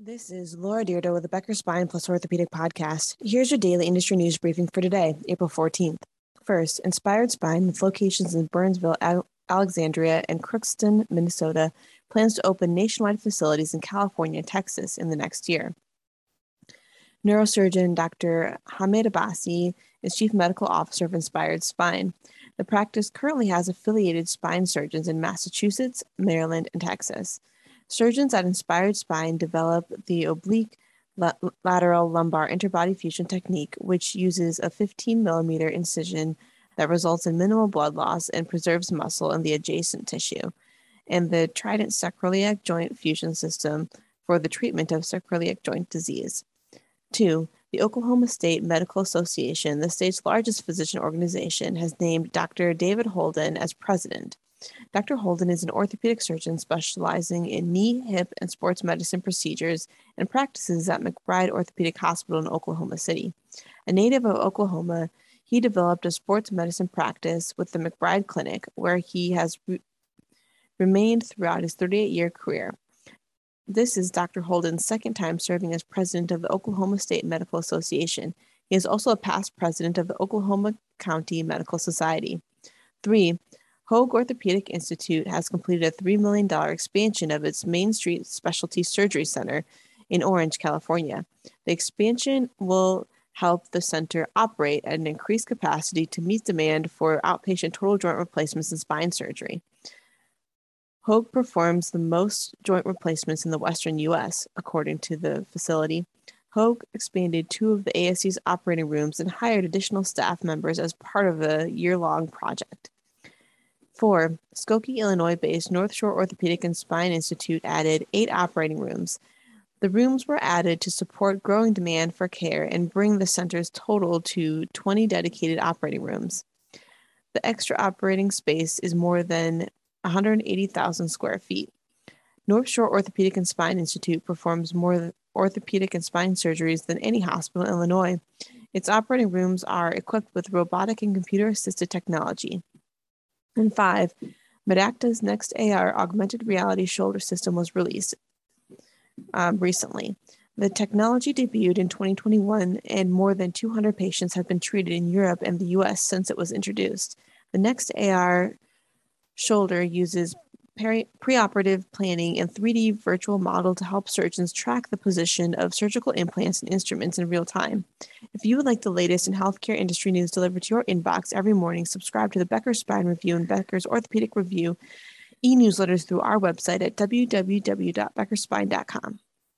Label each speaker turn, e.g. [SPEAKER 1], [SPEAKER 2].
[SPEAKER 1] This is Laura Dyrda with the Becker Spine Plus Orthopedic Podcast. Here's your daily industry news briefing for today, April 14th. First, Inspired Spine, with locations in Burnsville, Alexandria, and Crookston, Minnesota, plans to open nationwide facilities in California and Texas in the next year. Neurosurgeon Dr. Hamid Abbasi is Chief Medical Officer of Inspired Spine. The practice currently has affiliated spine surgeons in Massachusetts, Maryland, and Texas. Surgeons at Inspired Spine develop the oblique lateral lumbar interbody fusion technique, which uses a 15 millimeter incision that results in minimal blood loss and preserves muscle in the adjacent tissue, and the Trident sacroiliac joint fusion system for the treatment of sacroiliac joint disease. Two, the Oklahoma State Medical Association, the state's largest physician organization, has named Dr. David Holden as president. Dr. Holden is an orthopedic surgeon specializing in knee, hip, and sports medicine procedures and practices at McBride Orthopedic Hospital in Oklahoma City. A native of Oklahoma, he developed a sports medicine practice with the McBride Clinic, where he has re- remained throughout his 38 year career. This is Dr. Holden's second time serving as president of the Oklahoma State Medical Association. He is also a past president of the Oklahoma County Medical Society. Three, Hoag Orthopedic Institute has completed a $3 million expansion of its Main Street Specialty Surgery Center in Orange, California. The expansion will help the center operate at an increased capacity to meet demand for outpatient total joint replacements and spine surgery. Hoag performs the most joint replacements in the Western U.S., according to the facility. Hoag expanded two of the ASC's operating rooms and hired additional staff members as part of a year long project. Four, Skokie, Illinois based North Shore Orthopedic and Spine Institute added eight operating rooms. The rooms were added to support growing demand for care and bring the center's total to 20 dedicated operating rooms. The extra operating space is more than 180,000 square feet. North Shore Orthopedic and Spine Institute performs more orthopedic and spine surgeries than any hospital in Illinois. Its operating rooms are equipped with robotic and computer assisted technology. And five, Medacta's NextAR augmented reality shoulder system was released um, recently. The technology debuted in 2021, and more than 200 patients have been treated in Europe and the US since it was introduced. The NextAR shoulder uses peri- preoperative planning and 3D virtual model to help surgeons track the position of surgical implants and instruments in real time. If you would like the latest in healthcare industry news delivered to your inbox every morning, subscribe to the Becker Spine Review and Becker's Orthopedic Review e newsletters through our website at www.beckerspine.com.